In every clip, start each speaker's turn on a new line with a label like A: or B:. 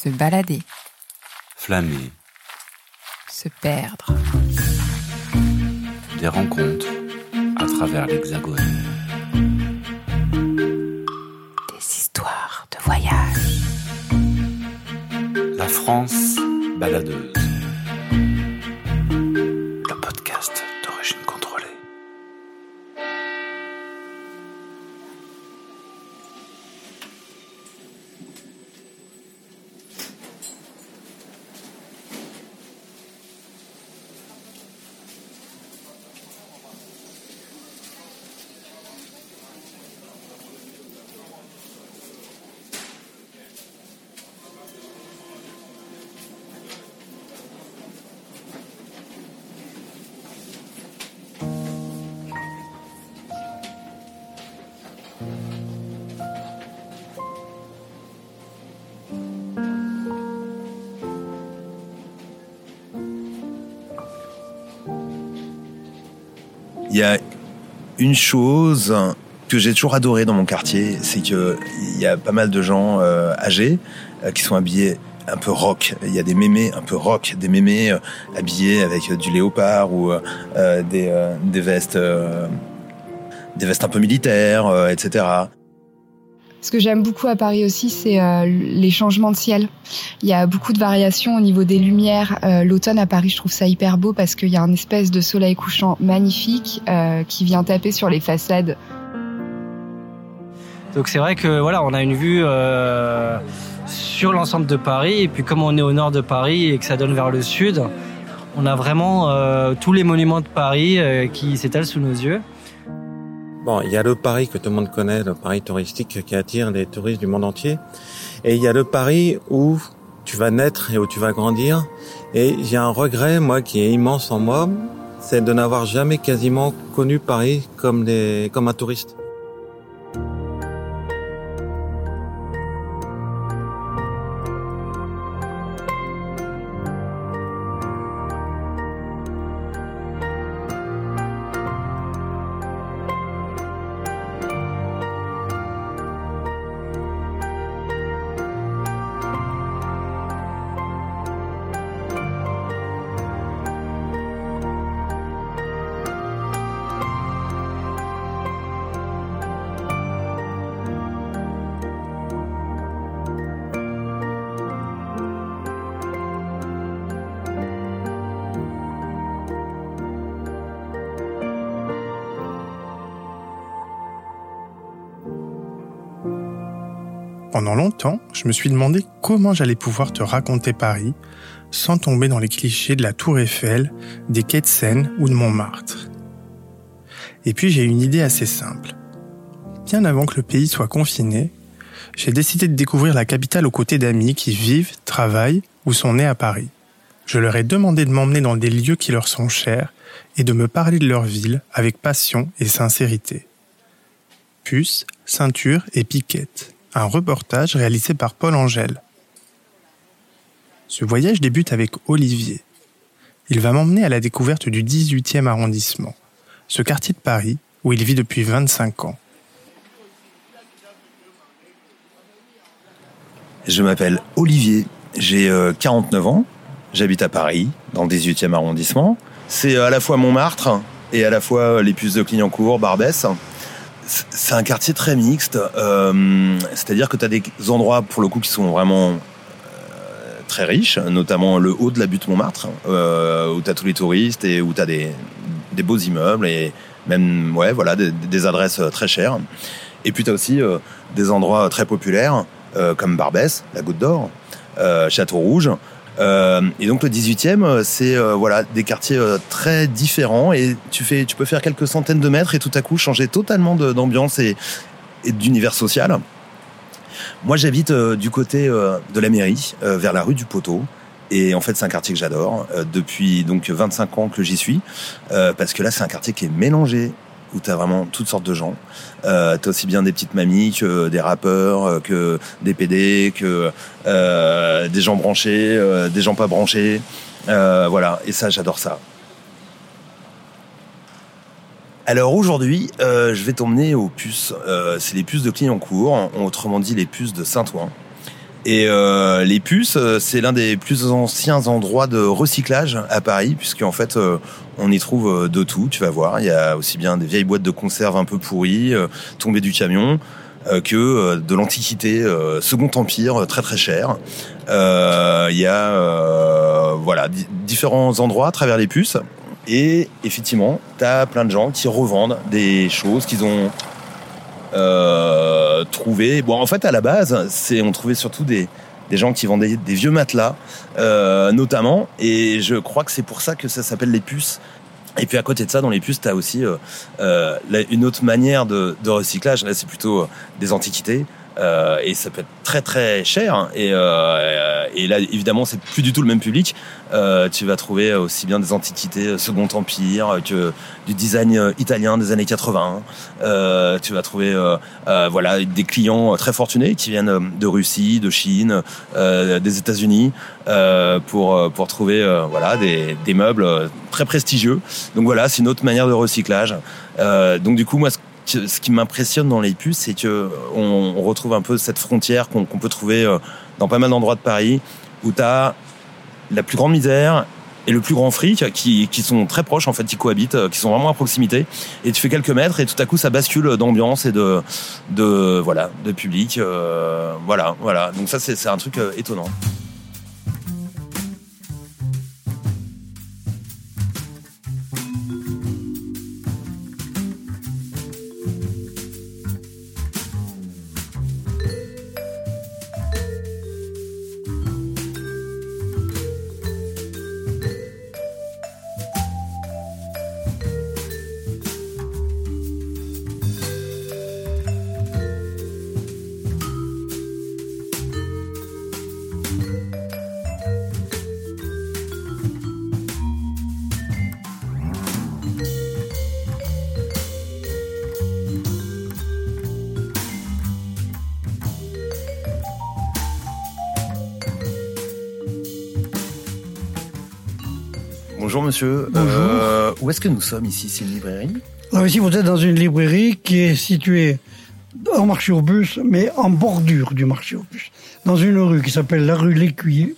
A: Se balader.
B: Flâner.
A: Se perdre.
B: Des rencontres à travers l'hexagone.
A: Des histoires de voyage.
B: La France baladeuse.
C: Une chose que j'ai toujours adoré dans mon quartier, c'est que il y a pas mal de gens euh, âgés euh, qui sont habillés un peu rock. Il y a des mémés un peu rock, des mémés euh, habillés avec du léopard ou des, vestes, des vestes un peu militaires, etc.
D: Ce que j'aime beaucoup à Paris aussi, c'est euh, les changements de ciel. Il y a beaucoup de variations au niveau des lumières. Euh, L'automne à Paris, je trouve ça hyper beau parce qu'il y a un espèce de soleil couchant magnifique euh, qui vient taper sur les façades.
E: Donc c'est vrai que voilà, on a une vue sur l'ensemble de Paris et puis comme on est au nord de Paris et que ça donne vers le sud, on a vraiment tous les monuments de Paris qui s'étalent sous nos yeux.
F: Bon, il y a le Paris que tout le monde connaît, le Paris touristique qui attire les touristes du monde entier. Et il y a le Paris où tu vas naître et où tu vas grandir. Et j'ai un regret, moi, qui est immense en moi, c'est de n'avoir jamais quasiment connu Paris comme, des, comme un touriste.
G: Je me suis demandé comment j'allais pouvoir te raconter Paris sans tomber dans les clichés de la Tour Eiffel, des quais de Seine ou de Montmartre. Et puis j'ai une idée assez simple. Bien avant que le pays soit confiné, j'ai décidé de découvrir la capitale aux côtés d'amis qui vivent, travaillent ou sont nés à Paris. Je leur ai demandé de m'emmener dans des lieux qui leur sont chers et de me parler de leur ville avec passion et sincérité. Puce, ceinture et piquette un reportage réalisé par Paul Angèle. Ce voyage débute avec Olivier. Il va m'emmener à la découverte du 18e arrondissement, ce quartier de Paris où il vit depuis 25 ans.
C: Je m'appelle Olivier, j'ai euh, 49 ans, j'habite à Paris, dans le 18e arrondissement. C'est euh, à la fois Montmartre et à la fois euh, les puces de Clignancourt, Barbès. C'est un quartier très mixte, euh, c'est-à-dire que tu as des endroits pour le coup qui sont vraiment euh, très riches, notamment le haut de la butte Montmartre, euh, où tu as tous les touristes et où tu as des, beaux immeubles et même ouais, voilà, des, des adresses très chères. Et puis tu as aussi des endroits très populaires comme Barbès, la Goutte d'Or, Château Rouge. Euh, et donc le 18e, euh, c'est euh, voilà des quartiers très différents et tu fais, tu peux faire quelques centaines de mètres et tout à coup changer totalement d'ambiance et, d'univers social. Moi, j'habite euh, du côté euh, de la mairie, euh, vers la rue du Poteau. Et en fait, c'est un quartier que j'adore depuis donc 25 ans que j'y suis, parce que là, c'est un quartier qui est mélangé où tu as vraiment toutes sortes de gens. Euh, tu as aussi bien des petites mamies que des rappeurs, euh, que des PD, que euh, des gens branchés, des gens pas branchés. Voilà, et ça, j'adore ça. Alors aujourd'hui, je vais t'emmener aux puces. C'est les puces de Clignancourt, autrement dit les puces de Saint-Ouen. Et euh, les puces, euh, c'est l'un des plus anciens endroits de recyclage à Paris, puisque en fait, euh, on y trouve euh, de tout. Tu vas voir, il y a aussi bien des vieilles boîtes de conserve un peu pourries, euh, tombées du camion, euh, que de l'antiquité Second Empire, très très cher. Il y a voilà di- différents endroits à travers les puces. Et effectivement, t'as plein de gens qui revendent des choses qu'ils ont euh, trouvé. Bon, en fait, à la base, c'est on trouvait surtout des des gens qui vendaient des vieux matelas, euh, notamment. Et je crois que c'est pour ça que ça s'appelle les puces. Et puis à côté de ça, dans les puces, t'as aussi euh, euh, une autre manière de, de recyclage. Là, c'est plutôt des antiquités. Euh, et ça peut être très très cher. Et, euh, et là, évidemment, c'est plus du tout le même public. Euh, tu vas trouver aussi bien des antiquités Second Empire que du design italien des années 80. Euh, tu vas trouver voilà des clients très fortunés qui viennent de Russie, de Chine, des États-Unis pour pour trouver voilà des, meubles très prestigieux. Donc voilà, c'est une autre manière de recyclage. Donc du coup, moi, ce ce qui m'impressionne dans les puces, c'est que on, retrouve un peu cette frontière qu'on peut trouver euh, dans pas mal d'endroits de Paris, où tu as la plus grande misère et le plus grand fric qui, sont très proches en fait, qui cohabitent, euh, qui sont vraiment à proximité. Et tu fais quelques mètres et tout à coup ça bascule d'ambiance et de, voilà, de public. euh, voilà, voilà. Donc ça c'est un truc étonnant. Bonjour monsieur.
H: Bonjour.
C: Euh, où est-ce que nous sommes ici? C'est une librairie?
H: Alors ici, vous êtes dans une librairie qui est située au marché aux bus, mais en bordure du marché aux bus, dans une rue qui s'appelle la rue L'Écuyer,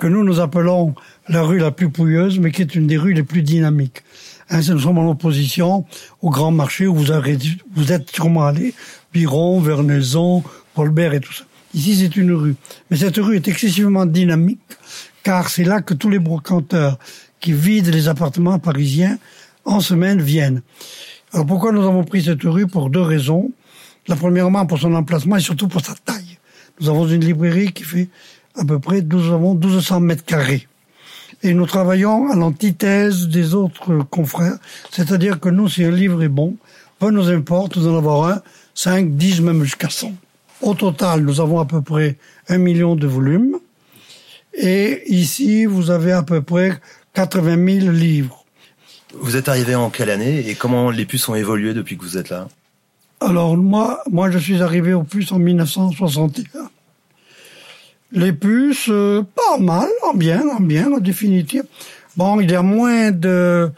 H: que nous nous appelons la rue la plus pouilleuse, mais qui est une des rues les plus dynamiques. Hein, nous sommes en opposition au grand marché où vous, avez, vous êtes sûrement allé, Biron, Vernaison, Paulbert et tout ça. Ici, c'est une rue. Mais cette rue est excessivement dynamique, car c'est là que tous les brocanteurs qui vident les appartements parisiens en semaine viennent. Alors pourquoi nous avons pris cette rue Pour deux raisons. La premièrement pour son emplacement et surtout pour sa taille. Nous avons une librairie qui fait à peu près 12, nous avons 1200 mètres carrés. Et nous travaillons à l'antithèse des autres confrères. C'est-à-dire que nous, si un livre est bon, peu nous importe d'en avoir un, 5, 10, même jusqu'à 100. Au total, nous avons à peu près un million de volumes. Et ici, vous avez à peu près 80 000 livres.
C: Vous êtes arrivé en quelle année et comment les puces ont évolué depuis que vous êtes là?
H: Alors moi, moi je suis arrivé aux puces en 1961. Les puces, euh, pas mal, en bien, en bien, en définitive. Bon, il y a moins de,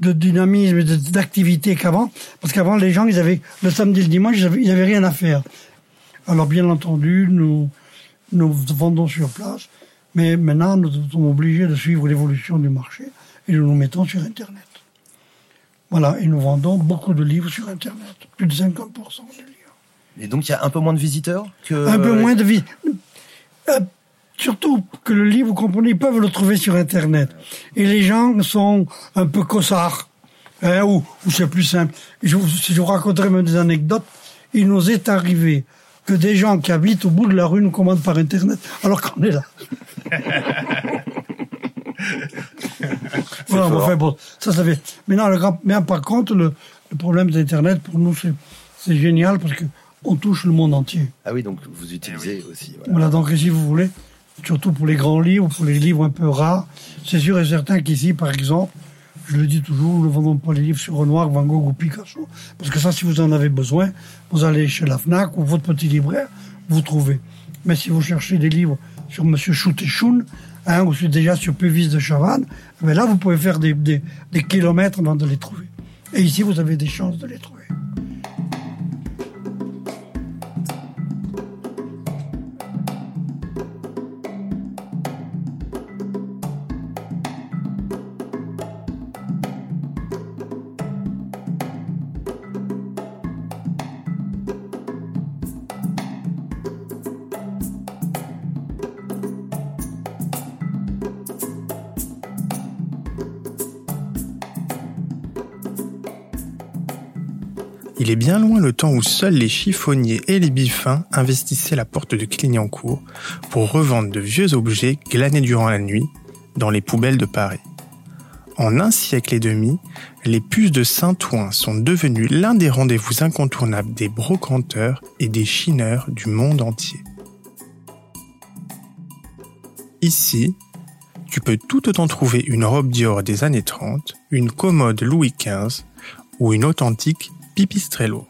H: de dynamisme et d'activité qu'avant, parce qu'avant les gens, ils avaient le samedi, et le dimanche, ils avaient, ils avaient rien à faire. Alors bien entendu, nous nous vendons sur place, mais maintenant nous sommes obligés de suivre l'évolution du marché et nous nous mettons sur Internet. Voilà, et nous vendons beaucoup de livres sur Internet, plus de 50% de livres.
C: Et donc il y a un peu moins de visiteurs que
H: Un peu moins de. Euh, surtout que le livre, vous comprenez, ils peuvent le trouver sur Internet. Et les gens sont un peu cossards. Hein, ou, ou c'est plus simple. Je, si je vous raconterai même des anecdotes, il nous est arrivé que des gens qui habitent au bout de la rue nous commandent par Internet, alors qu'on est là. voilà,
C: fort.
H: enfin, bon, ça, ça fait. Le grand, mais par contre, le, le problème d'Internet, pour nous, c'est, génial parce que on touche le monde entier.
C: Ah oui, donc vous utilisez aussi. Voilà.
H: Voilà, donc si vous voulez, surtout pour les grands livres, pour les livres un peu rares, c'est sûr et certain qu'ici, par exemple, je le dis toujours, nous ne vendons pas les livres sur Renoir, Van Gogh ou Picasso. Parce que ça, si vous en avez besoin, vous allez chez la FNAC ou votre petit libraire, vous trouvez. Mais si vous cherchez des livres sur Monsieur Schoutéchoun, hein, ou déjà sur Puvis de Chavannes, ben là, vous pouvez faire des, des, des kilomètres avant de les trouver. Et ici, vous avez des chances de les trouver.
G: Il est bien loin le temps où seuls les chiffonniers et les biffins investissaient la porte de Clignancourt pour revendre de vieux objets glanés durant la nuit dans les poubelles de Paris. En un siècle et demi, les puces de Saint-Ouen sont devenues l'un des rendez-vous incontournables des brocanteurs et des chineurs du monde entier. Ici, tu peux tout autant trouver une robe Dior des années 30, une commode Louis XV ou une authentique Pipistrello.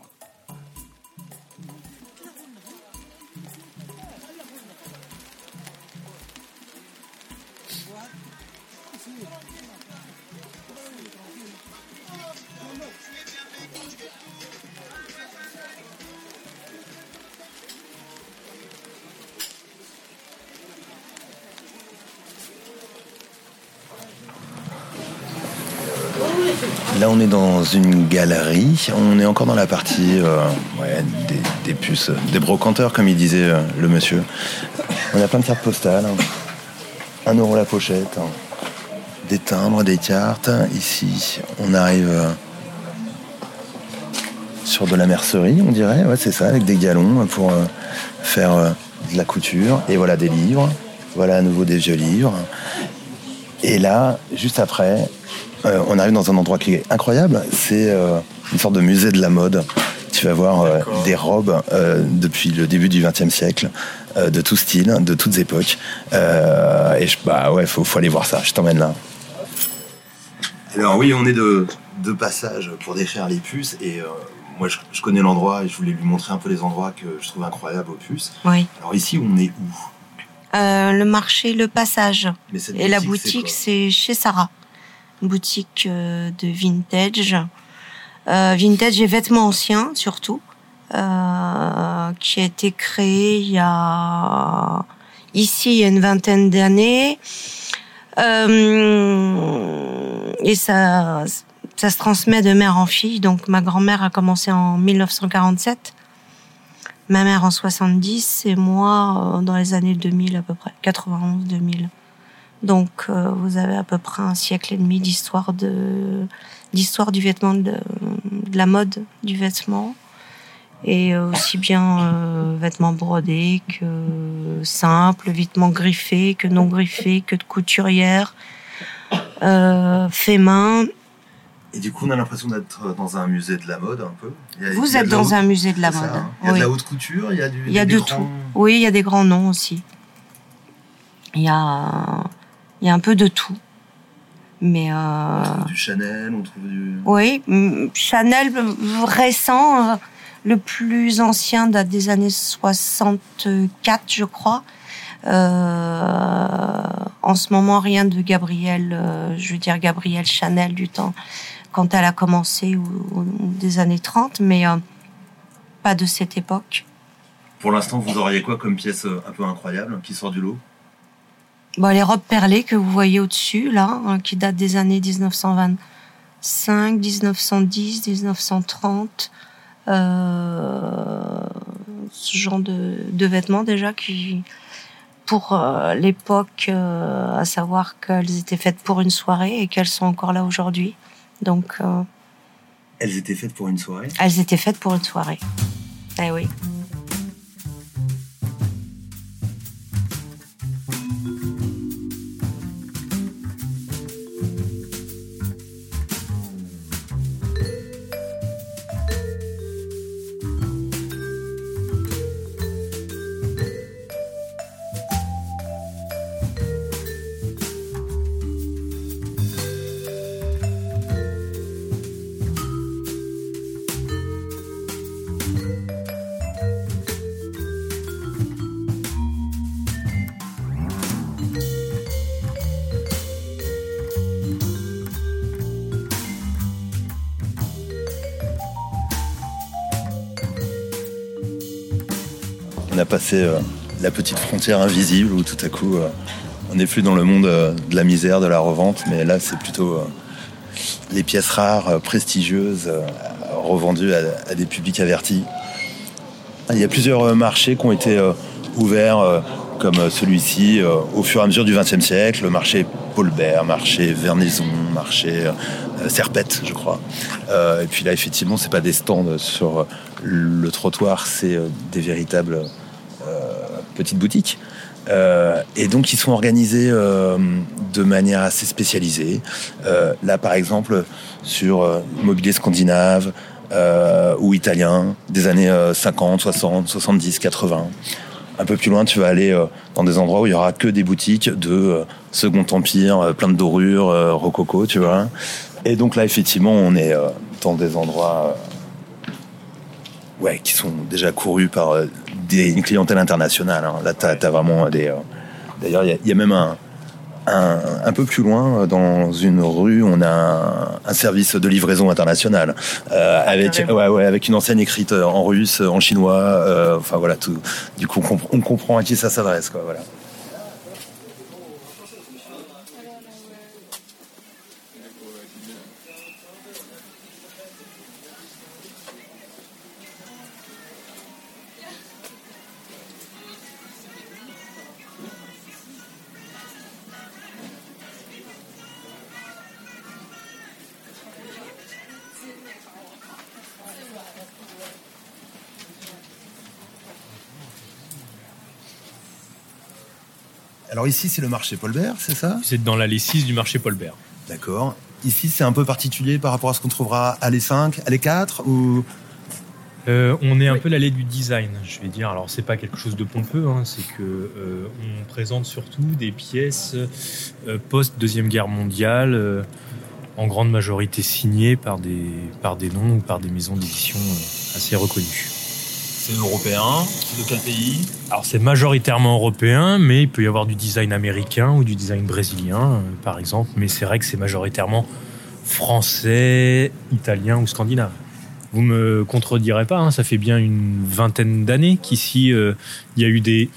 C: Galerie. On est encore dans la partie euh, des, puces, des brocanteurs, comme il disait euh, le monsieur. On a plein de cartes postales. Un euro la pochette. Des timbres, des cartes. Ici, on arrive euh, sur de la mercerie, on dirait. C'est ça, avec des galons pour euh, faire de la couture. Et voilà des livres. Voilà à nouveau des vieux livres. Et là, juste après, euh, on arrive dans un endroit qui est incroyable. C'est euh, une sorte de musée de la mode. Tu vas voir euh, des robes euh, depuis le début du XXe siècle, euh, de tout style, de toutes époques. Euh, et je, bah ouais, faut, faut aller voir ça. Je t'emmène là. Alors oui, on est de, de passage pour décrire les puces. Et euh, moi, je, je connais l'endroit et je voulais lui montrer un peu les endroits que je trouve incroyables aux puces.
I: Oui.
C: Alors ici, on est où?
I: Euh, le marché, le passage.
C: Mais cette
I: Et la boutique, c'est chez Sarah. Boutique euh, de vintage. Euh, vintage et vêtements anciens, surtout. Euh, qui a été créée il y a... Ici, il y a une vingtaine d'années. Et ça, ça se transmet de mère en fille. Donc, ma grand-mère a commencé en 1947 ma mère en 70 et moi dans les années 2000 à peu près, 91 2000. Donc euh, vous avez à peu près un siècle et demi d'histoire de d'histoire du vêtement de, de la mode du vêtement et euh, aussi bien euh, vêtements brodés que simples, vêtements griffés que non griffés, que de couturière, euh, fait main.
C: Et du coup, on a l'impression d'être dans un musée de la mode un peu. A-
I: Vous êtes dans
C: haute-
I: un musée de la
C: ça,
I: mode.
C: hein. Il y a
I: oui.
C: de la haute couture, il y a du.
I: Il y a de
C: grands-
I: tout. Oui, il y a des grands noms aussi. Il y a, il y a un peu de tout. Mais
C: On
I: euh,
C: trouve du Chanel, on trouve du.
I: oui, Chanel récent, euh, le plus ancien date des années 64, je crois. Euh, en ce moment, rien de Gabrielle, euh, je veux dire Gabrielle Chanel du temps quand elle a commencé ou, ou des années 30, mais euh, pas de cette époque.
C: Pour l'instant, vous auriez quoi comme pièce euh, un peu incroyable qui sort du lot?
I: Bon, les robes perlées que vous voyez au-dessus, là, hein, qui datent des années 1925, 1910, 1930, euh, ce genre de, de vêtements déjà qui, pour euh, l'époque, euh, à savoir qu'elles étaient faites pour une soirée et qu'elles sont encore là aujourd'hui. Donc, euh,
C: Elles étaient faites pour une soirée?
I: elles étaient faites pour une soirée. Eh oui.
C: Passé euh, la petite frontière invisible où tout à coup, euh, on n'est plus dans le monde euh, de la misère, de la revente, mais là, c'est plutôt les pièces rares, prestigieuses, revendues à, des publics avertis. Il y a plusieurs marchés qui ont été ouverts comme celui-ci au fur et à mesure du XXe siècle, le marché Paulbert, marché Vernaison, marché Serpette, je crois. Et puis là, effectivement, c'est pas des stands sur le trottoir, c'est des véritables petites boutiques. Euh, et donc, ils sont organisés euh, de manière assez spécialisée. Euh, là, par exemple, sur mobilier scandinave ou italien des années euh, 50, 60, 70, 80. Un peu plus loin, tu vas aller dans des endroits où il y aura que des boutiques de Second Empire, plein de dorures, rococo, tu vois. Et donc là, effectivement, on est dans des endroits ouais, qui sont déjà courus par des, une clientèle internationale. hein. Là, tu as, vraiment des... euh, D'ailleurs, il y a- il y, a même un, un, un peu plus loin, euh, dans une rue, on a un, un service de livraison international euh, avec, ouais, ouais, avec une enseigne écrite en russe, en chinois. enfin voilà, tout. Du coup, on, compre- on comprend à qui ça s'adresse, quoi. Voilà. Alors ici, c'est le marché Paulbert, c'est ça?
J: Êtes dans l'allée 6 du marché Paulbert.
C: D'accord. Ici, c'est un peu particulier par rapport à ce qu'on trouvera à les 5, à les 4 ou
J: Euh, on est un peu l'allée du design, je vais dire. Alors c'est pas quelque chose de pompeux, hein, c'est que euh, on présente surtout des pièces euh, post deuxième guerre mondiale, euh, en grande majorité signées par des par des noms ou par des maisons d'édition assez reconnues.
C: C'est européen De quel pays
J: Alors c'est majoritairement européen, mais il peut y avoir du design américain ou du design brésilien, euh, par exemple. Mais c'est vrai que c'est majoritairement français, italien ou scandinave. Vous me contredirez pas, hein, ça fait bien une vingtaine d'années qu'ici euh, il y a eu des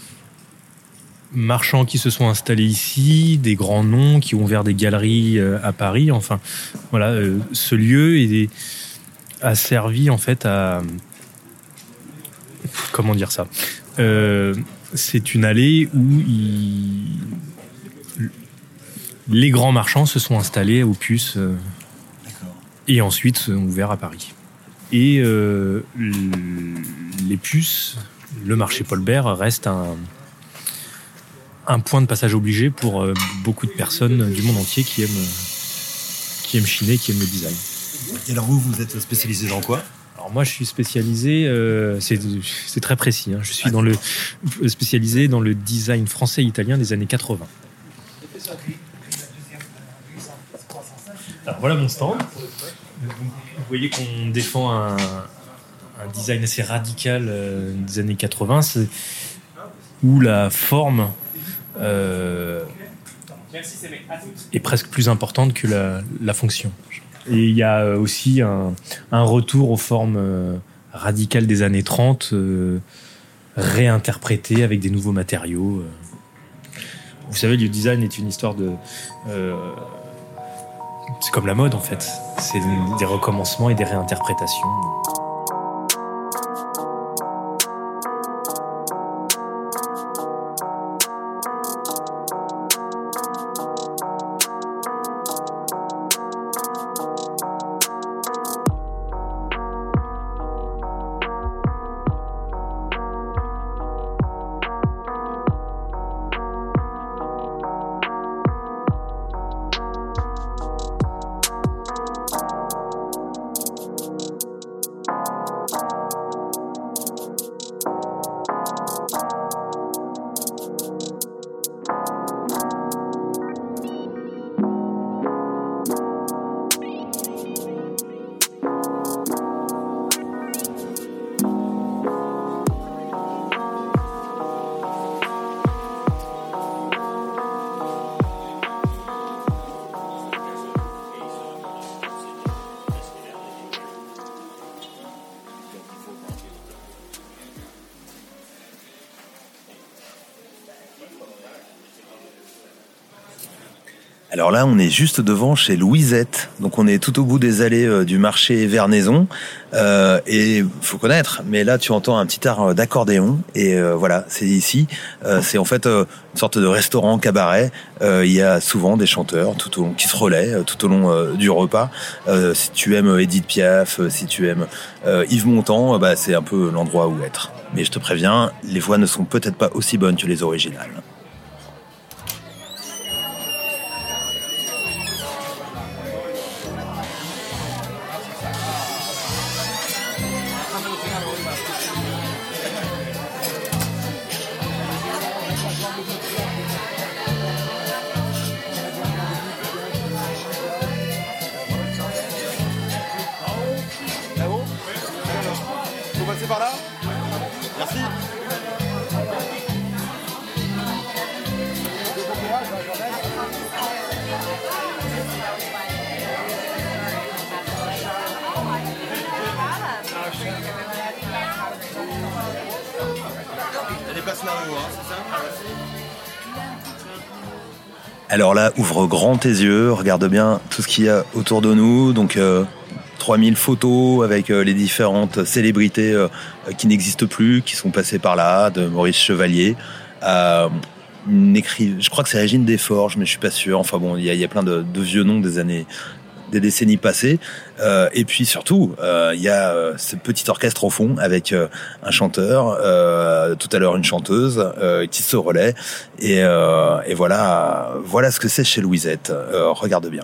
J: marchands qui se sont installés ici, des grands noms qui ont ouvert des galeries euh, à Paris. Enfin, voilà, ce lieu a servi en fait à comment dire ça? Euh, C'est une allée où il- les grands marchands se sont installés au puces euh, et ensuite sont ouverts à Paris. Et euh, les puces, le marché Paulbert reste un, un point de passage obligé pour beaucoup de personnes du monde entier qui aiment, qui aiment chiner, qui aiment le design.
C: Et alors vous, vous êtes spécialisé dans quoi?
J: Alors moi, je suis spécialisé, euh, c'est très précis, hein, je suis dans le, spécialisé dans le design français et italien des années 80. Alors voilà mon stand. Vous voyez qu'on défend un, un design assez radical euh, des années 80, c'est- où la forme euh, est presque plus importante que la, la fonction. Et il y a euh, aussi un, retour aux formes euh, radicales des années 30, euh, réinterprétées avec des nouveaux matériaux. Vous savez, le design est une histoire de... euh, c'est comme la mode en fait. C'est des recommencements et des réinterprétations.
C: Alors là, on est juste devant chez Louisette. Donc on est tout au bout des allées euh, du marché Vernaison. Euh, et faut connaître, mais là tu entends un petit air d'accordéon. Et euh, voilà, c'est ici. Euh, c'est en fait euh, une sorte de restaurant cabaret. Euh, Il y a souvent des chanteurs tout au long qui se relaient euh, tout au long euh, du repas. Euh, si tu aimes Edith Piaf, euh, si tu aimes euh, Yves Montand, euh, bah, c'est un peu l'endroit où être. Mais je te préviens, les voix ne sont peut-être pas aussi bonnes que les originales. Alors là, ouvre grand tes yeux, regarde bien tout ce qu'il y a autour de nous. Donc, euh, 3000 photos avec euh, les différentes célébrités euh, qui n'existent plus, qui sont passées par là, de Maurice Chevalier. Je crois que c'est Régine Desforges, mais je suis pas sûr. Enfin bon, il y a, plein de vieux noms des années des décennies passées. Euh, et puis surtout, euh, il y a euh, ce petit orchestre au fond avec un chanteur, tout à l'heure une chanteuse qui se relaie. Et, et voilà, voilà ce que c'est chez Louisette. Regarde bien.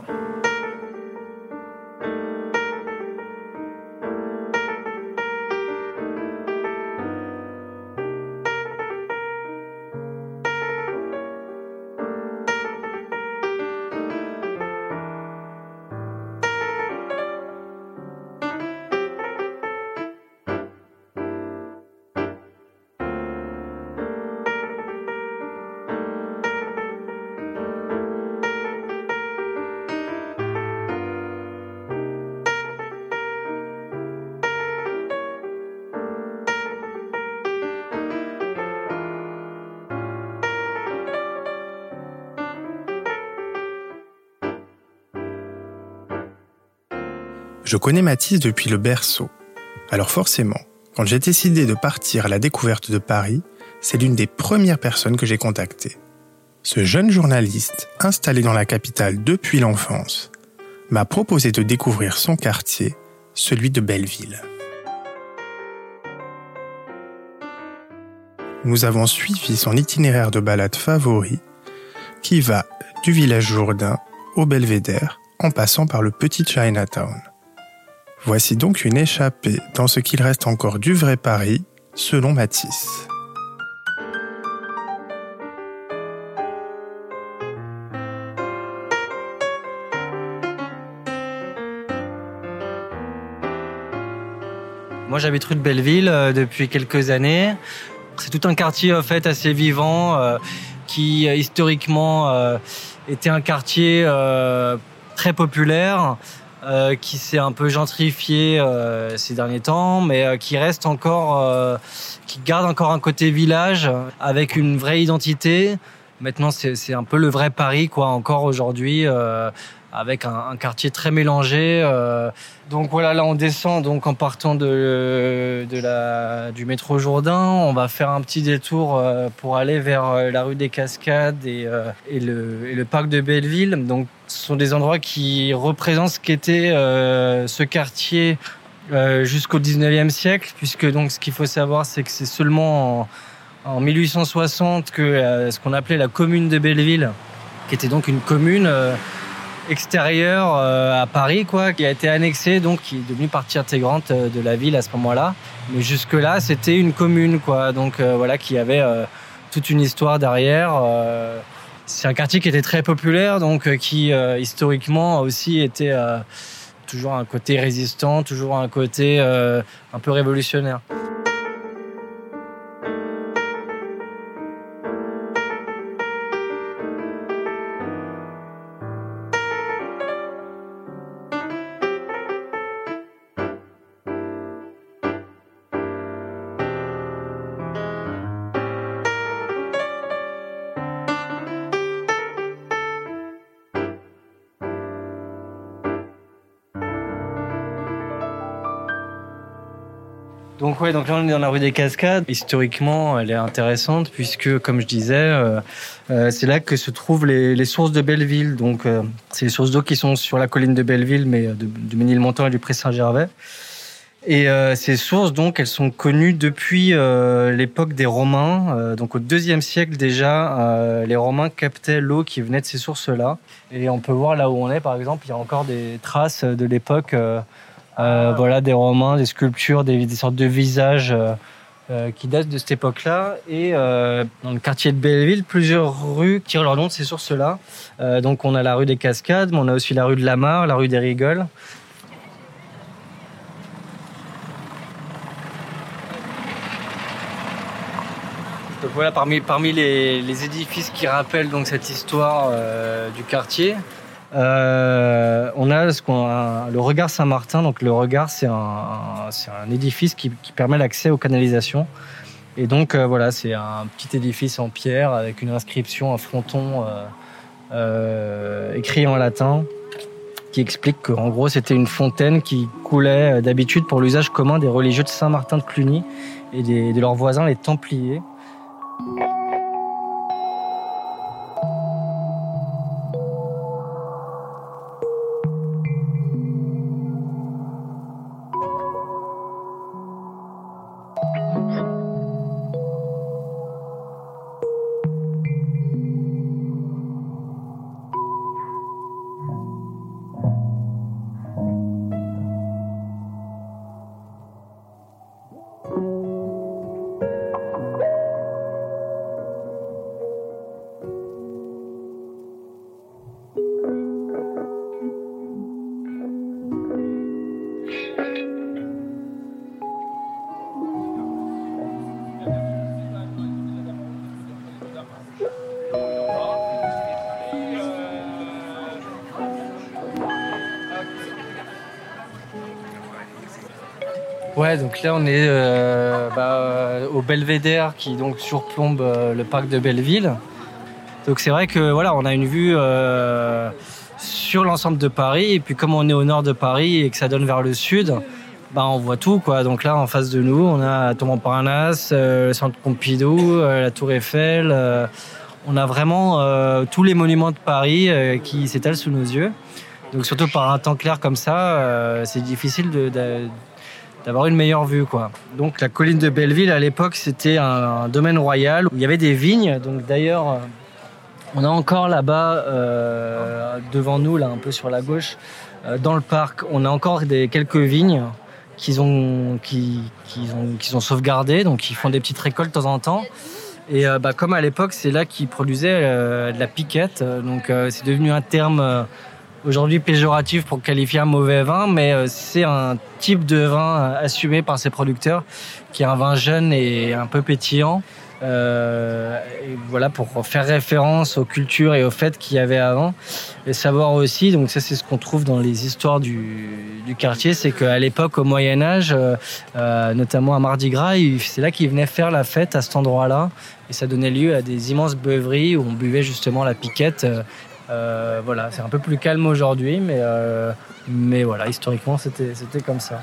G: Je connais Mathis depuis le berceau. Alors forcément, quand j'ai décidé de partir à la découverte de Paris, c'est l'une des premières personnes que j'ai contactées. Ce jeune journaliste, installé dans la capitale depuis l'enfance, m'a proposé de découvrir son quartier, celui de Belleville. Nous avons suivi son itinéraire de balade favori, qui va du village Jourdain au Belvédère, en passant par le petit Chinatown. Voici donc une échappée dans ce qu'il reste encore du vrai Paris, selon Matisse.
E: Moi, j'habite rue de Belleville euh, depuis quelques années. C'est tout un quartier en fait assez vivant euh, qui euh, historiquement était un quartier très populaire. Euh, qui s'est un peu gentrifié euh, ces derniers temps, mais euh, qui reste encore, euh, qui garde encore un côté village avec une vraie identité. Maintenant, c'est un peu le vrai Paris, quoi, encore aujourd'hui, euh, avec un, un quartier très mélangé. euh. Donc voilà, là, on descend donc en partant de, de la, du métro Jourdain. On va faire un petit détour euh, pour aller vers euh, la rue des Cascades et, euh, et, le, et le parc de Belleville. Donc, ce sont des endroits qui représentent ce qu'était euh, ce quartier jusqu'au 19e siècle, puisque donc ce qu'il faut savoir, c'est que c'est seulement en, en 1860 que euh, ce qu'on appelait la commune de Belleville, qui était donc une commune euh, extérieure euh, à Paris, quoi, qui a été annexée, donc qui est devenue partie intégrante de la ville à ce moment-là. Mais jusque-là, c'était une commune, quoi, donc voilà, qui avait toute une histoire derrière. c'est un quartier qui était très populaire, donc qui historiquement a aussi été toujours un côté résistant, toujours un côté un peu révolutionnaire. Donc là on est dans la rue des Cascades. Historiquement, elle est intéressante puisque, comme je disais, euh, euh, c'est là que se trouvent les, sources de Belleville. Donc euh, c'est les sources d'eau qui sont sur la colline de Belleville, mais de, du Ménilmontant et du Pré Saint-Gervais. Et ces sources, donc, elles sont connues depuis l'époque des Romains. Donc, au deuxième siècle déjà, les Romains captaient l'eau qui venait de ces sources-là. Et on peut voir là où on est, par exemple, il y a encore des traces de l'époque, euh, voilà, des Romains, des sculptures, des, sortes de visages euh, euh, qui datent de cette époque-là. Et dans le quartier de Belleville, plusieurs rues tirent leur nom de ces sources-là. Donc, on a la rue des Cascades, mais on a aussi la rue de la Mare, la rue des Rigoles. Donc voilà, parmi, les, édifices qui rappellent donc cette histoire du quartier, euh, on a le regard Saint-Martin. Donc le regard, c'est un, édifice qui, permet l'accès aux canalisations. Et donc euh, voilà, c'est un petit édifice en pierre avec une inscription, un fronton euh, écrit en latin qui explique qu'en gros c'était une fontaine qui coulait d'habitude pour l'usage commun des religieux de Saint-Martin de Cluny et de leurs voisins les Templiers. Là on est euh, bah, euh, au Belvédère qui donc surplombe euh, le parc de Belleville. Donc c'est vrai que voilà, on a une vue sur l'ensemble de Paris et puis comme on est au nord de Paris et que ça donne vers le sud, bah on voit tout quoi. Donc là en face de nous, on a Thomas Montparnasse, euh, le centre Pompidou, la Tour Eiffel. on a vraiment tous les monuments de Paris qui s'étalent sous nos yeux. Donc surtout par un temps clair comme ça, c'est difficile de- d'avoir une meilleure vue quoi. Donc la colline de Belleville à l'époque c'était un, domaine royal où il y avait des vignes. Donc d'ailleurs euh, on a encore là-bas euh, devant nous là un peu sur la gauche euh, dans le parc on a encore des quelques vignes qu'ils ont qui qu'ils ont ont sauvegardées donc ils font des petites récoltes de temps en temps. Et bah, comme à l'époque, c'est là qu'ils produisaient de la piquette. Donc c'est devenu un terme aujourd'hui péjoratif pour qualifier un mauvais vin, mais euh, c'est un type de vin euh, assumé par ses producteurs, qui est un vin jeune et un peu pétillant. Euh, voilà pour faire référence aux cultures et aux fêtes qu'il y avait avant et savoir aussi donc ça c'est ce qu'on trouve dans les histoires du, quartier c'est qu'à l'époque au Moyen Âge notamment à Mardi Gras c'est là qu'ils venaient faire la fête à cet endroit là et ça donnait lieu à des immenses beuveries où on buvait justement la piquette euh, voilà c'est un peu plus calme aujourd'hui mais euh, historiquement c'était comme ça.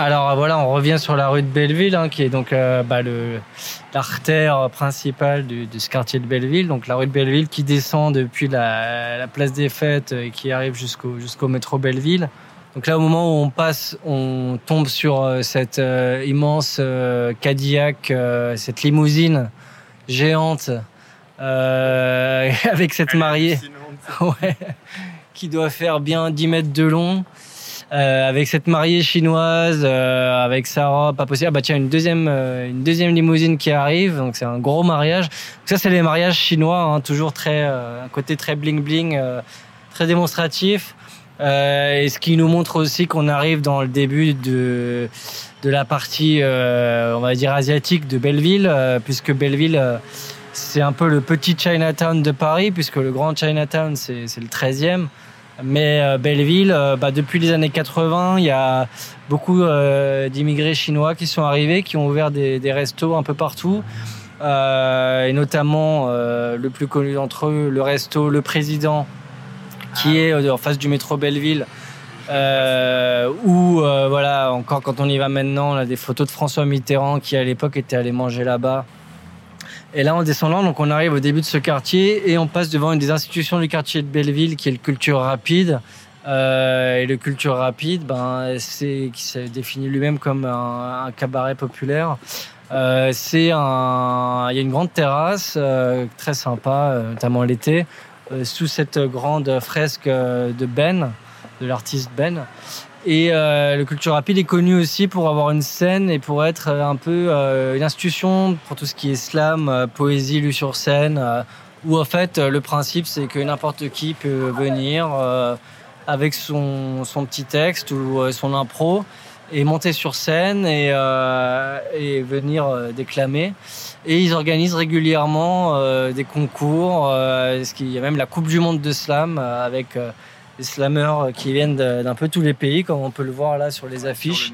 E: Alors voilà, on revient sur la rue de Belleville, hein, qui est donc euh, bah, le l'artère principale du, de ce quartier de Belleville. Donc la rue de Belleville qui descend depuis la, la place des Fêtes et qui arrive jusqu'au jusqu'au métro Belleville. Donc là, au moment où on passe, on tombe sur euh, cette euh, immense euh, Cadillac, euh, cette limousine géante euh, avec cette mariée ouais, qui doit faire bien 10 mètres de long. Euh, avec cette mariée chinoise, euh, avec sa robe, pas possible. Ah bah tiens, une deuxième, euh, une deuxième limousine qui arrive, donc c'est un gros mariage. Ça, c'est les mariages chinois, hein, toujours très, euh, un côté très bling bling, euh, très démonstratif. Et ce qui nous montre aussi qu'on arrive dans le début de de la partie, on va dire asiatique de Belleville, puisque Belleville c'est un peu le petit Chinatown de Paris, puisque le grand Chinatown c'est c'est le 13e. Mais euh, Belleville, euh, bah, depuis les années 80, il y a beaucoup euh, d'immigrés chinois qui sont arrivés, qui ont ouvert des, des restos un peu partout. Et notamment le plus connu d'entre eux, le resto Le Président, qui est en face du métro Belleville. Où voilà encore quand on y va maintenant on a des photos de François Mitterrand qui à l'époque était allé manger là-bas et là, en descendant, donc on arrive au début de ce quartier et on passe devant une des institutions du quartier de Belleville, qui est le Culture Rapide. Euh, et le Culture Rapide, ben, c'est qui se définit lui-même comme un, cabaret populaire. Euh, c'est un, il y a une grande terrasse euh, très sympa, notamment l'été, sous cette grande fresque de Ben, de l'artiste Ben. Et euh, le Culture Rapide est connu aussi pour avoir une scène et pour être euh, un peu euh, une institution pour tout ce qui est slam, euh, poésie lue sur scène, euh, où en fait euh, le principe c'est que n'importe qui peut venir avec son, son petit texte ou son impro et monter sur scène et, et venir déclamer. Et ils organisent régulièrement des concours. Il y a même la Coupe du Monde de slam avec des slammeurs qui viennent d'un peu tous les pays, comme on peut le voir là sur les affiches.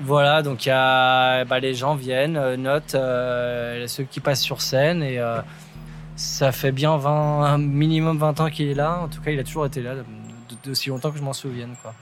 E: Voilà, donc il y a, bah, les gens viennent, euh, notent euh, ceux qui passent sur scène et euh, ça fait bien 20, un minimum 20 ans qu'il est là. En tout cas, il a toujours été là, d'aussi longtemps que je m'en souvienne. Quoi.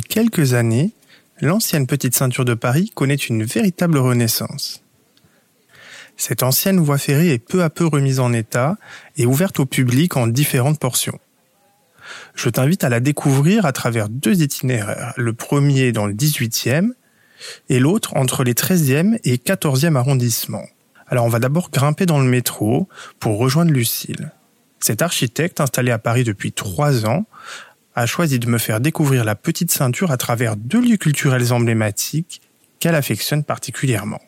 G: Quelques années, l'ancienne petite ceinture de Paris connaît une véritable renaissance. Cette ancienne voie ferrée est peu à peu remise en état et ouverte au public en différentes portions. Je t'invite à la découvrir à travers deux itinéraires, le premier dans le 18e et l'autre entre les 13e et 14e arrondissements. Alors on va d'abord grimper dans le métro pour rejoindre Lucille. Cet architecte installé à Paris depuis trois ans a choisi de me faire découvrir la petite ceinture à travers deux lieux culturels emblématiques qu'elle affectionne particulièrement.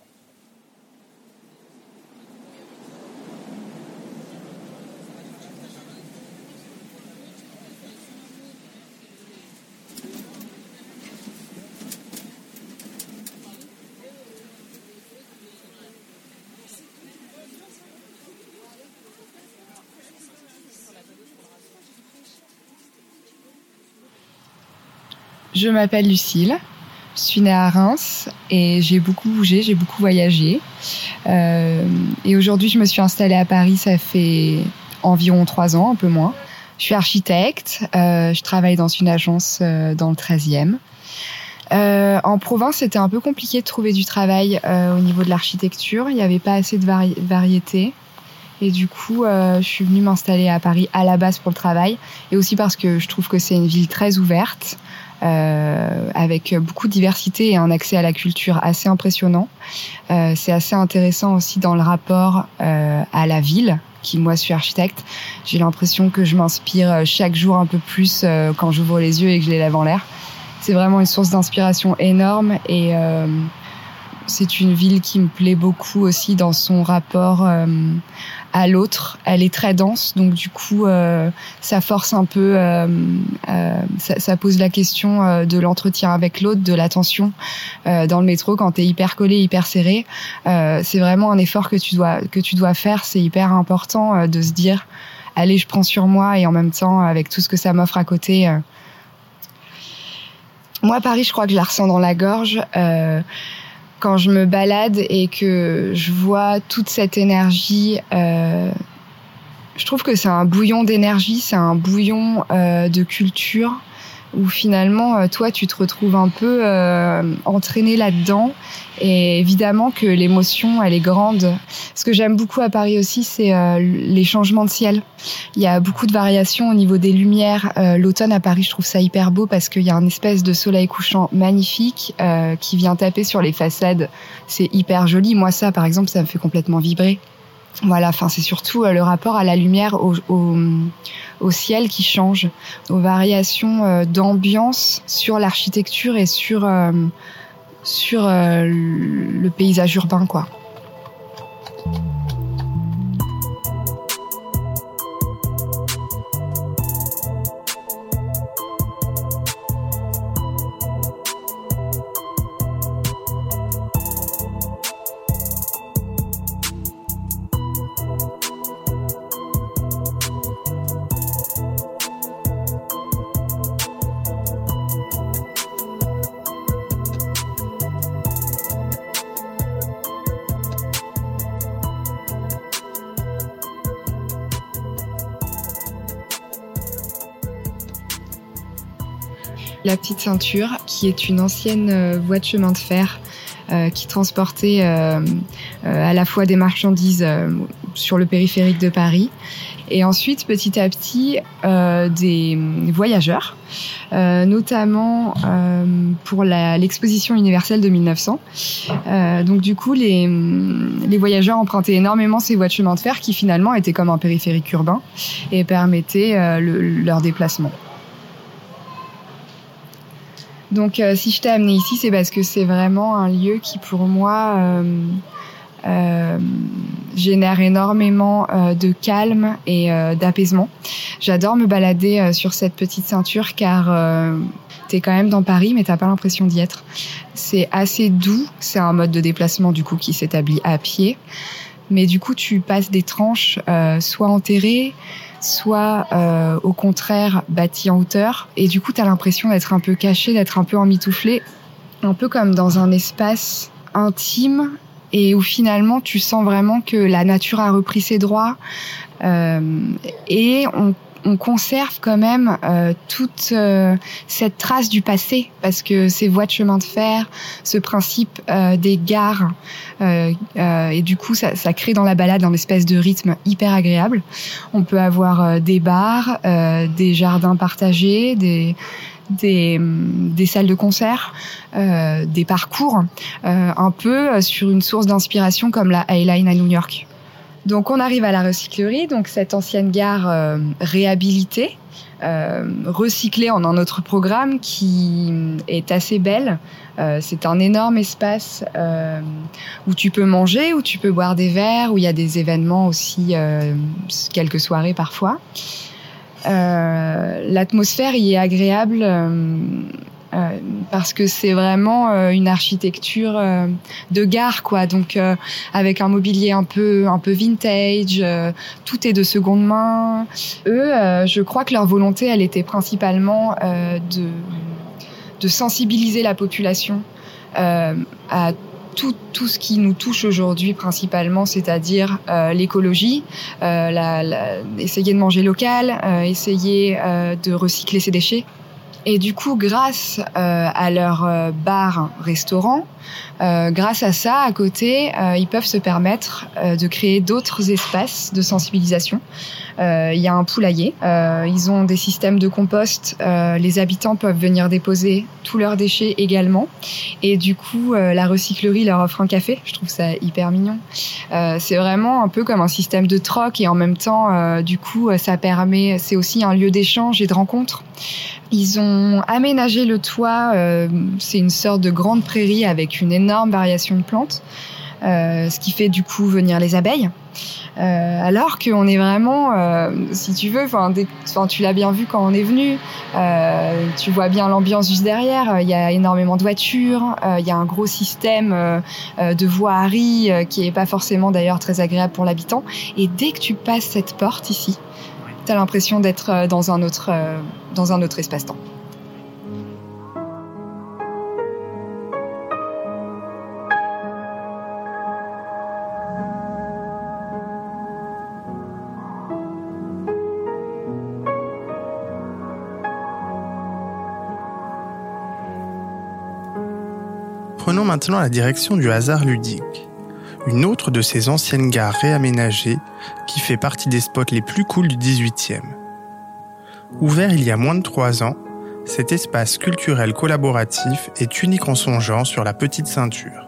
D: Je m'appelle Lucille. Je suis née à Reims et j'ai beaucoup bougé, j'ai beaucoup voyagé. Euh, et aujourd'hui, je me suis installée à Paris, ça fait environ trois ans, un peu moins. Je suis architecte, euh, je travaille dans une agence euh, dans le 13e. Euh, en province, c'était un peu compliqué de trouver du travail euh, au niveau de l'architecture. Il n'y avait pas assez de vari variété. Et du coup, euh, je suis venue m'installer à Paris à la base pour le travail. Et aussi parce que je trouve que c'est une ville très ouverte, euh, avec beaucoup de diversité et un accès à la culture assez impressionnant. Euh, c'est assez intéressant aussi dans le rapport euh, à la ville, qui moi suis architecte. J'ai l'impression que je m'inspire chaque jour un peu plus euh, quand j'ouvre les yeux et que je les lève en l'air. C'est vraiment une source d'inspiration énorme et euh, c'est une ville qui me plaît beaucoup aussi dans son rapport euh, à l'autre. Elle est très dense, donc du coup, euh, ça force un peu euh, euh, ça, ça, pose la question euh, de l'entretien avec l'autre, de l'attention euh, dans le métro quand t'es hyper collé, hyper serré. Euh, c'est vraiment un effort que tu dois que tu dois faire. C'est hyper important de se dire, allez, je prends sur moi et en même temps avec tout ce que ça m'offre à côté. Moi, Paris, je crois que je la ressens dans la gorge quand je me balade et que je vois toute cette énergie. Euh, je trouve que c'est un bouillon d'énergie, c'est un bouillon euh, de culture où finalement euh, toi tu te retrouves un peu euh, entraîné là-dedans et évidemment que l'émotion elle est grande. Ce que j'aime beaucoup à Paris aussi c'est euh, les changements de ciel. Il y a beaucoup de variations au niveau des lumières. Euh, l'automne à Paris je trouve ça hyper beau parce qu'il y a un espèce de soleil couchant magnifique qui vient taper sur les façades. C'est hyper joli. Moi ça par exemple ça me fait complètement vibrer. Voilà, enfin c'est surtout euh, le rapport à la lumière, au, au, au, ciel qui change, aux variations euh, d'ambiance sur l'architecture et sur euh, sur le paysage urbain quoi. La petite ceinture, qui est une ancienne euh, voie de chemin de fer euh, qui transportait euh, à la fois des marchandises sur le périphérique de Paris et ensuite petit à petit des voyageurs, notamment pour l'exposition universelle de 1900. donc du coup, les, voyageurs empruntaient énormément ces voies de chemin de fer qui finalement étaient comme un périphérique urbain et permettaient le, leur déplacement. Donc euh, si je t'ai amené ici, c'est parce que c'est vraiment un lieu qui pour moi euh, euh, génère énormément euh, de calme et euh, d'apaisement. J'adore me balader sur cette petite ceinture car t'es quand même dans Paris mais t'as pas l'impression d'y être. C'est assez doux, c'est un mode de déplacement du coup qui s'établit à pied. Mais du coup, tu passes des tranches soit enterrées, soit euh, au contraire bâti en hauteur. Et du coup, tu as l'impression d'être un peu caché, d'être un peu emmitouflé, un peu comme dans un espace intime. Et où finalement tu sens vraiment que la nature a repris ses droits. Euh, et on on conserve quand même euh, toute euh, cette trace du passé parce que ces voies de chemin de fer, ce principe euh, des gares et du coup ça, ça, crée dans la balade un espèce de rythme hyper agréable. On peut avoir des bars, des jardins partagés, des des, des, salles de concert, euh, des parcours, un peu sur une source d'inspiration comme la Highline à New York. Donc on arrive à la recyclerie, donc cette ancienne gare euh, réhabilitée, euh, recyclée en un autre programme qui est assez belle. Euh, c'est un énorme espace euh, où tu peux manger, où tu peux boire des verres, où il y a des événements aussi, euh, quelques soirées parfois. L'atmosphère y est agréable euh, parce que c'est vraiment euh, une architecture euh, de gare quoi donc avec un mobilier un peu un peu vintage tout est de seconde main eux je crois que leur volonté elle était principalement de de sensibiliser la population à tout, tout ce qui nous touche aujourd'hui principalement, c'est-à-dire euh, l'écologie, euh, la, la, essayer de manger local, euh, essayer de recycler ses déchets. Et du coup, grâce euh, à leur euh, bar-restaurant, euh, grâce à ça, à côté, euh, ils peuvent se permettre euh, de créer d'autres espaces de sensibilisation. Euh, il y a un poulailler, ils ont des systèmes de compost, les habitants peuvent venir déposer tous leurs déchets également. Et du coup, la recyclerie leur offre un café. Je trouve ça hyper mignon. c'est vraiment un peu comme un système de troc et en même temps, du coup, ça permet, c'est aussi un lieu d'échange et de rencontre. Ils ont aménagé le toit, euh, c'est une sorte de grande prairie avec une énorme variation de plantes. euh, ce qui fait du coup venir les abeilles. Euh, alors qu'on est vraiment, euh, si tu veux, enfin, tu l'as bien vu quand on est venu, euh, tu vois bien l'ambiance juste derrière. Il y a énormément de voitures, euh, il y a un gros système euh, de voirie qui est pas forcément d'ailleurs très agréable pour l'habitant. Et dès que tu passes cette porte ici, tu as l'impression d'être dans un autre, dans un autre espace-temps.
G: Prenons maintenant la direction du hasard ludique, une autre de ces anciennes gares réaménagées qui fait partie des spots les plus cools du 18e. Ouvert il y a moins de trois ans, cet espace culturel collaboratif est unique en son genre sur la petite ceinture.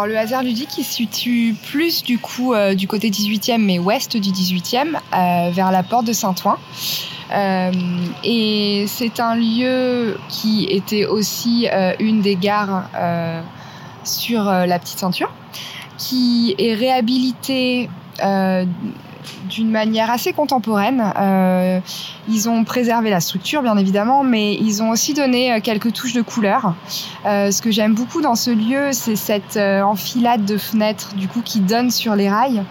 D: Alors le hasard ludique il se situe plus du coup euh, du côté 18e mais ouest du 18e euh, vers la porte de Saint-Ouen. Euh, et c'est un lieu qui était aussi une des gares sur la petite ceinture, qui est réhabilité d'une manière assez contemporaine. Ils ont préservé la structure, bien évidemment, mais ils ont aussi donné euh, quelques touches de couleur. Euh, ce que j'aime beaucoup dans ce lieu, c'est cette euh, enfilade de fenêtres, du coup, qui donne sur les rails,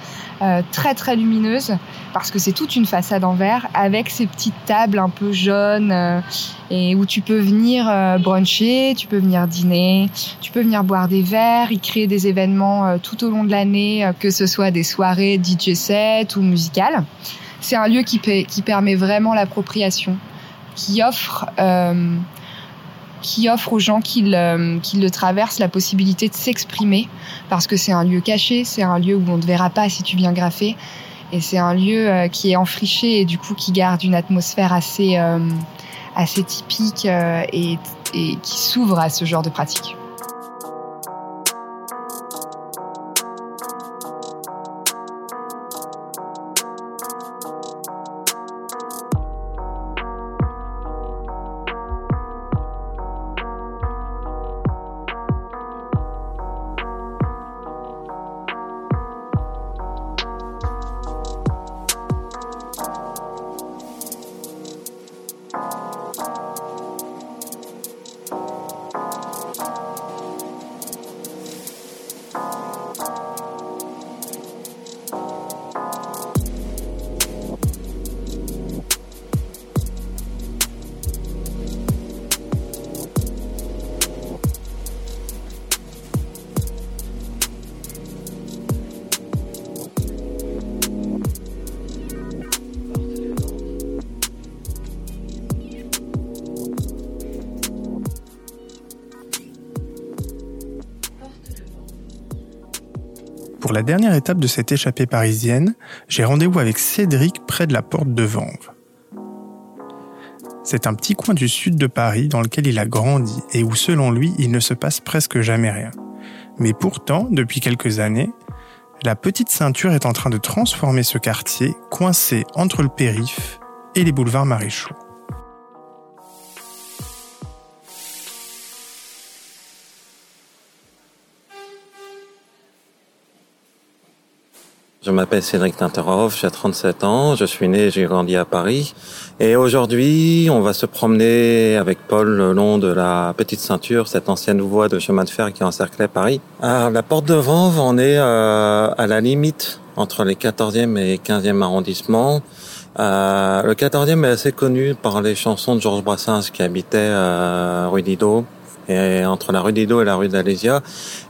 D: très très lumineuse, parce que c'est toute une façade en verre, avec ces petites tables un peu jaunes, et où tu peux venir bruncher, tu peux venir dîner, tu peux venir boire des verres, y créer des événements tout au long de l'année, que ce soit des soirées DJ set ou musicales. C'est un lieu qui, permet vraiment l'appropriation, qui offre euh, qui offre aux gens qui le, qui le traversent la possibilité de s'exprimer parce que c'est un lieu caché, c'est un lieu où on ne te verra pas si tu viens graffer et c'est un lieu euh, qui est enfriché et du coup qui garde une atmosphère assez, euh, assez typique euh, et, et qui s'ouvre à ce genre de pratique. Dernière étape de cette échappée parisienne, j'ai rendez-vous avec Cédric près de la porte de Vanves. C'est un petit coin du sud de Paris dans lequel il a grandi et où selon lui il ne se passe presque jamais rien. Mais pourtant, depuis quelques années, la petite ceinture est en train de transformer ce quartier coincé entre le périph et les boulevards maréchaux.
F: Je m'appelle Cédric Tinterhoff, j'ai 37 ans, je suis né j'ai grandi à Paris. Et aujourd'hui, on va se promener avec Paul le long de la Petite Ceinture, cette ancienne voie de chemin de fer qui encerclait Paris. À la porte de Vanves, on est euh, à la limite entre les 14e et 15e arrondissements. Euh, le 14e est assez connu par les chansons de Georges Brassens qui habitait euh, rue Didot et entre la rue Didot et la rue d'Alésia.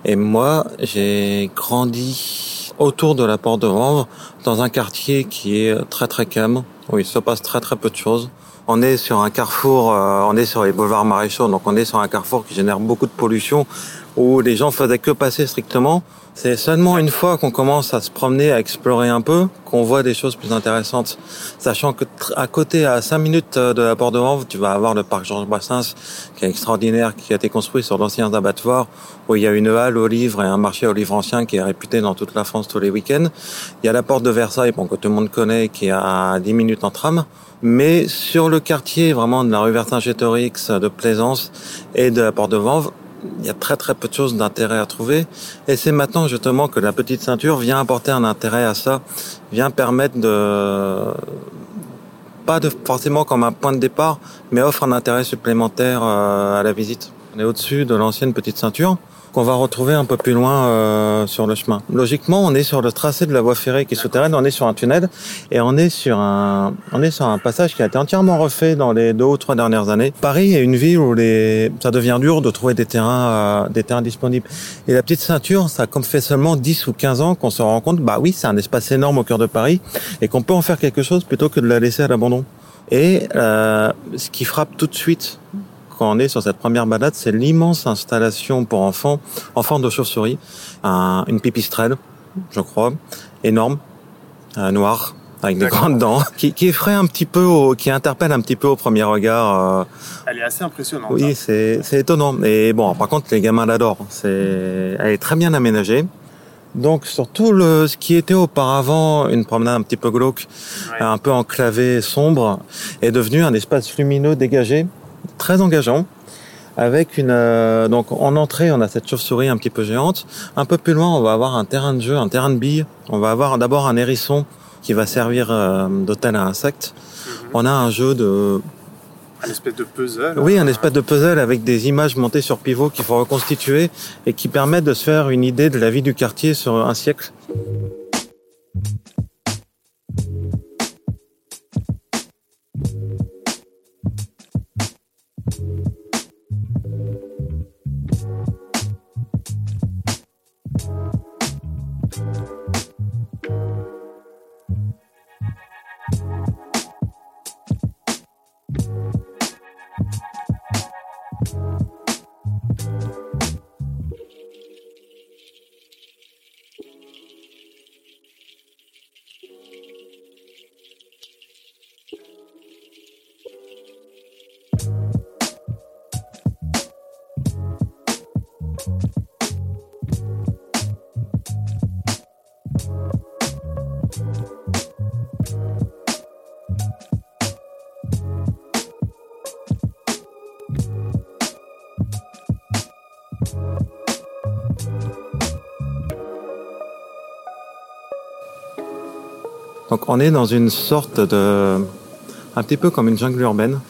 F: Et moi, j'ai grandi autour de la porte de Vanves, dans un quartier qui est très très calme, où il se passe très très peu de choses. On est sur un carrefour, euh, on est sur les boulevards maréchaux, donc on est sur un carrefour qui génère beaucoup de pollution, où les gens faisaient que passer strictement. C'est seulement une fois qu'on commence à se promener, à explorer un peu, qu'on voit des choses plus intéressantes. Sachant que à côté, à 5 minutes euh, de la Porte de Vanves, tu vas avoir le parc Georges Brassens, qui est extraordinaire, qui a été construit sur d'anciens abattoirs, où il y a une halle aux livres et un marché aux livres anciens qui est réputé dans toute la France tous les week-ends. Il y a la Porte de Versailles, bon, que tout le monde connaît, qui est à 10 minutes en tram. Mais sur le quartier vraiment de la rue Vercingétorix, de Plaisance et de la Porte de Vanves, il y a très très peu de choses d'intérêt à trouver. Et c'est maintenant justement que la petite ceinture vient apporter un intérêt à ça, vient permettre de pas de forcément comme un point de départ, mais offre un intérêt supplémentaire euh, à la visite. On est au-dessus de l'ancienne petite ceinture qu'on va retrouver un peu plus loin euh, sur le chemin. Logiquement, on est sur le tracé de la voie ferrée qui est souterraine, on est sur un tunnel et on est sur un on est sur un passage qui a été entièrement refait dans les deux ou trois dernières années. Paris est une ville où les ça devient dur de trouver des terrains euh, des terrains disponibles. Et la petite ceinture, ça comme fait seulement 10 ou 15 ans qu'on se rend compte bah oui, c'est un espace énorme au cœur de Paris et qu'on peut en faire quelque chose plutôt que de la laisser à l'abandon. Et euh, ce qui frappe tout de suite quand on est sur cette première balade, c'est l'immense installation pour enfants, enfants de chauve-souris, un, une pipistrelle, je crois, énorme, euh, noire, avec des grandes dents, qui, qui effraie un petit peu, au, qui interpelle un petit peu au premier regard. Euh,
G: Elle est assez impressionnante.
F: oui, c'est c'est étonnant. Et bon, par contre, les gamins l'adorent. C'est, elle est très bien aménagée. Donc surtout le, ce qui était auparavant une promenade un petit peu glauque, un peu enclavé, sombre, est devenu un espace lumineux dégagé, très engageant. Avec une euh, donc en entrée, on a cette chauve-souris un petit peu géante. Un peu plus loin, on va avoir un terrain de jeu, un terrain de billes. On va avoir d'abord un hérisson qui va servir euh, d'hôtel à insectes. On a un jeu de
G: Un espèce de puzzle.
F: oui, un espèce de puzzle avec des images montées sur pivot qu'il faut reconstituer et qui permettent de se faire une idée de la vie du quartier sur un siècle. Donc on est dans une sorte de, un petit peu comme une jungle urbaine.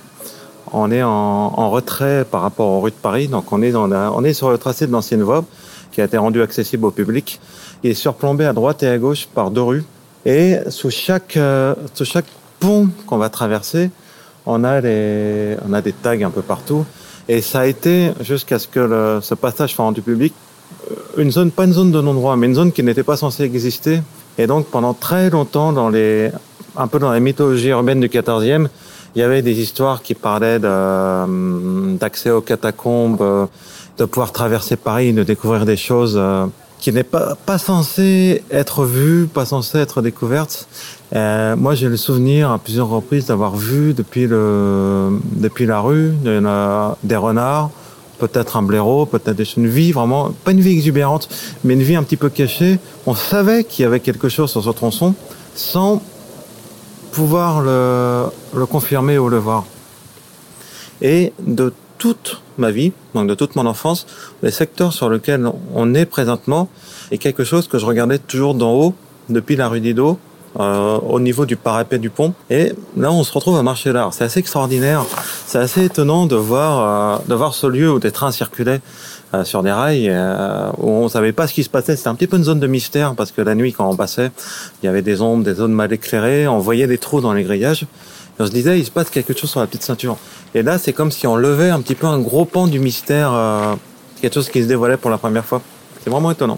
F: On est en, retrait par rapport aux rues de Paris. Donc on est dans la- on est sur le tracé de l'ancienne voie qui a été rendu accessible au public. Il est surplombé à droite et à gauche par deux rues. Et sous chaque, euh, sous chaque pont qu'on va traverser, on a les, on a des tags un peu partout. Et ça a été jusqu'à ce que ce passage soit rendu public euh, une zone, pas une zone de non-droit, mais une zone qui n'était pas censée exister. Et donc pendant très longtemps, dans les, un peu dans la mythologie urbaine du 14e, il y avait des histoires qui parlaient euh, d'accès aux catacombes, de pouvoir traverser Paris, de découvrir des choses euh, qui n'est pas pas censées être vues, pas censées être découvertes. Euh, moi, j'ai le souvenir à plusieurs reprises d'avoir vu depuis le depuis la rue des renards, peut-être un blaireau, peut-être une vie vraiment pas une vie exubérante, mais une vie un petit peu cachée. On savait qu'il y avait quelque chose sur ce tronçon sans pouvoir le, le confirmer ou le voir. Et de toute ma vie, donc de toute mon enfance, les secteurs sur lesquels on est présentement est quelque chose que je regardais toujours d'en haut, depuis la rue Didot, euh, au niveau du parapet du pont. Et là, on se retrouve à marcher là. C'est assez extraordinaire. C'est assez étonnant de voir, euh, de voir ce lieu où des trains circulaient euh, sur des rails, euh, où on savait pas ce qui se passait. C'était un petit peu une zone de mystère parce que la nuit, quand on passait, il y avait des ombres, des zones mal éclairées. On voyait des trous dans les grillages. Et on se disait, il se passe quelque chose sur la petite ceinture. Et là, c'est comme si on levait un petit peu un gros pan du mystère, euh, quelque chose qui se dévoilait pour la première fois. C'est vraiment étonnant.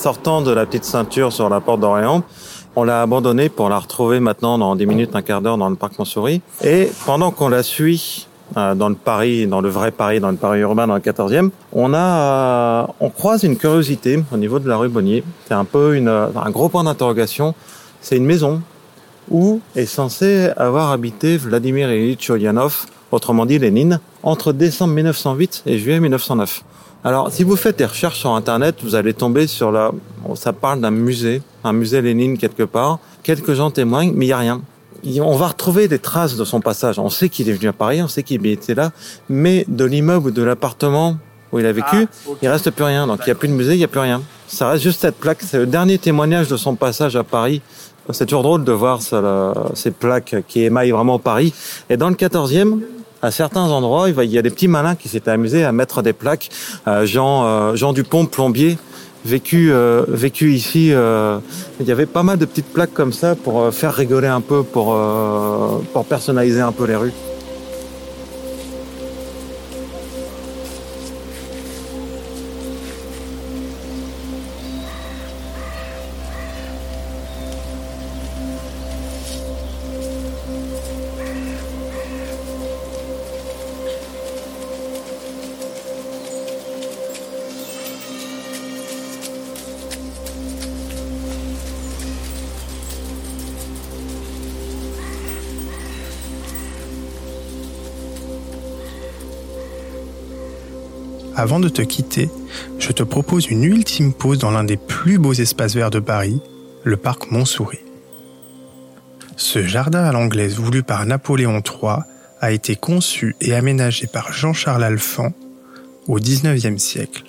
F: Sortant de la petite ceinture sur la porte d'Orléans, on l'a abandonnée pour la retrouver maintenant dans 10 minutes, un quart d'heure dans le parc Montsouris. Et pendant qu'on la suit euh, dans le Paris, dans le vrai Paris, dans le Paris urbain, dans le 14e, on a, euh, on croise une curiosité au niveau de la rue Bonnier. C'est un peu une, un gros point d'interrogation. C'est une maison où est censé avoir habité Vladimir Ilyich Ulyanov, autrement dit Lénine, entre décembre 1908 et juillet 1909. Alors, si vous faites des recherches sur Internet, vous allez tomber sur la... Ça parle d'un musée, un musée Lénine quelque part. Quelques gens témoignent, mais il n'y a rien. On va retrouver des traces de son passage. On sait qu'il est venu à Paris, on sait qu'il était là, mais de l'immeuble ou de l'appartement où il a vécu,
J: Ah,
F: il reste plus rien. Donc il n'y a plus de musée, il n'y a plus rien. Ça reste juste cette plaque. C'est le dernier témoignage de son passage à Paris. C'est toujours drôle de voir ça, là, ces plaques qui émaillent vraiment Paris. Et dans le 14e, à certains endroits, il y a des petits malins qui s'étaient amusés à mettre des plaques. Euh, Jean, euh, Jean Dupont, plombier, vécu, euh, vécu ici. il y avait pas mal de petites plaques comme ça pour faire rigoler un peu, pour, pour personnaliser un peu les rues.
G: Avant de te quitter, je te propose une ultime pause dans l'un des plus beaux espaces verts de Paris, le parc Montsouris. Ce jardin à l'anglaise voulu par Napoléon III a été conçu et aménagé par Jean-Charles Alphand au XIXe siècle.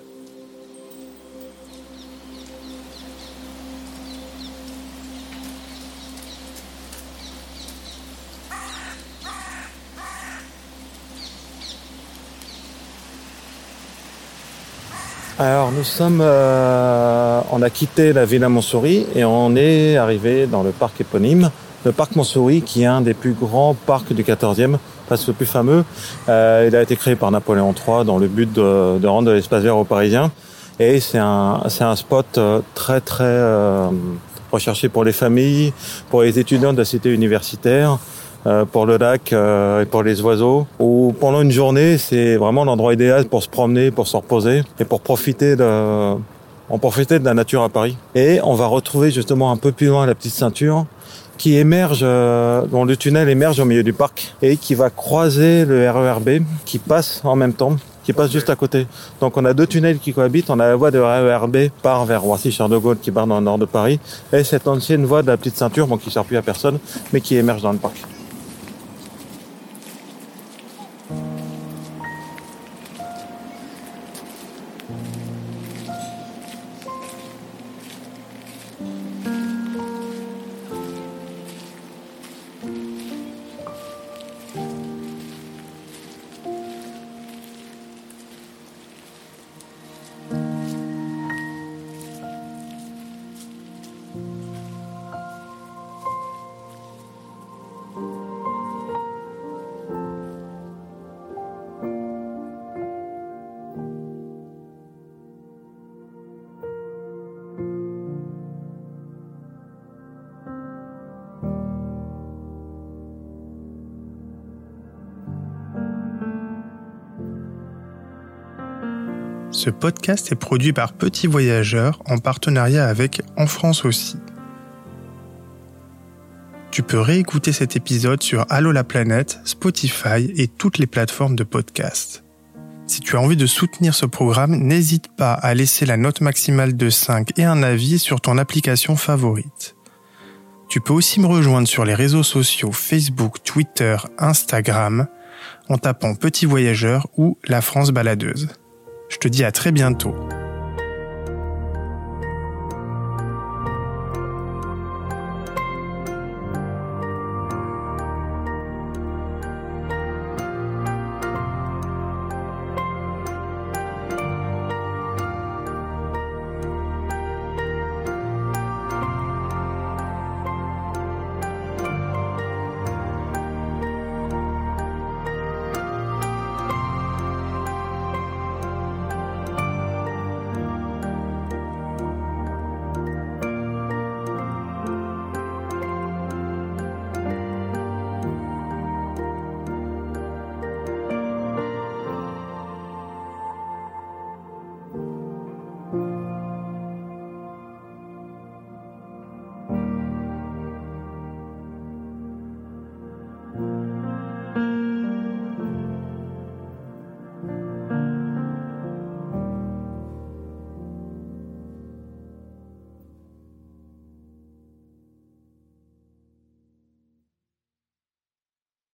F: Alors nous sommes, euh, on a quitté la villa Montsouris et on est arrivé dans le parc éponyme, le parc Montsouris qui est un des plus grands parcs du 14e, presque le plus fameux. Euh, il a été créé par Napoléon III dans le but de, rendre de l'espace vert aux Parisiens et c'est un, c'est un spot euh, très très recherché pour les familles, pour les étudiants de la cité universitaire. Euh, pour le lac euh, et pour les oiseaux. Où pendant une journée, c'est vraiment l'endroit idéal pour se promener, pour se reposer et pour profiter de, en profiter de la nature à Paris. Et on va retrouver justement un peu plus loin la petite ceinture qui émerge, euh, dont le tunnel émerge au milieu du parc et qui va croiser le RERB qui passe en même temps, qui passe juste à côté. Donc on a deux tunnels qui cohabitent. On a la voie de RERB part vers Roissy-Charles de Gaulle qui part dans le nord de Paris et cette ancienne voie de la petite ceinture, bon, qui sert plus à personne, mais qui émerge dans le parc.
G: Ce podcast est produit par Petit Voyageur en partenariat avec En France aussi. Tu peux réécouter cet épisode sur Allo la planète, Spotify et toutes les plateformes de podcast. Si tu as envie de soutenir ce programme, n'hésite pas à laisser la note maximale de 5 et un avis sur ton application favorite. Tu peux aussi me rejoindre sur les réseaux sociaux Facebook, Twitter, Instagram en tapant Petit Voyageur ou La France Baladeuse. Je te dis à très bientôt.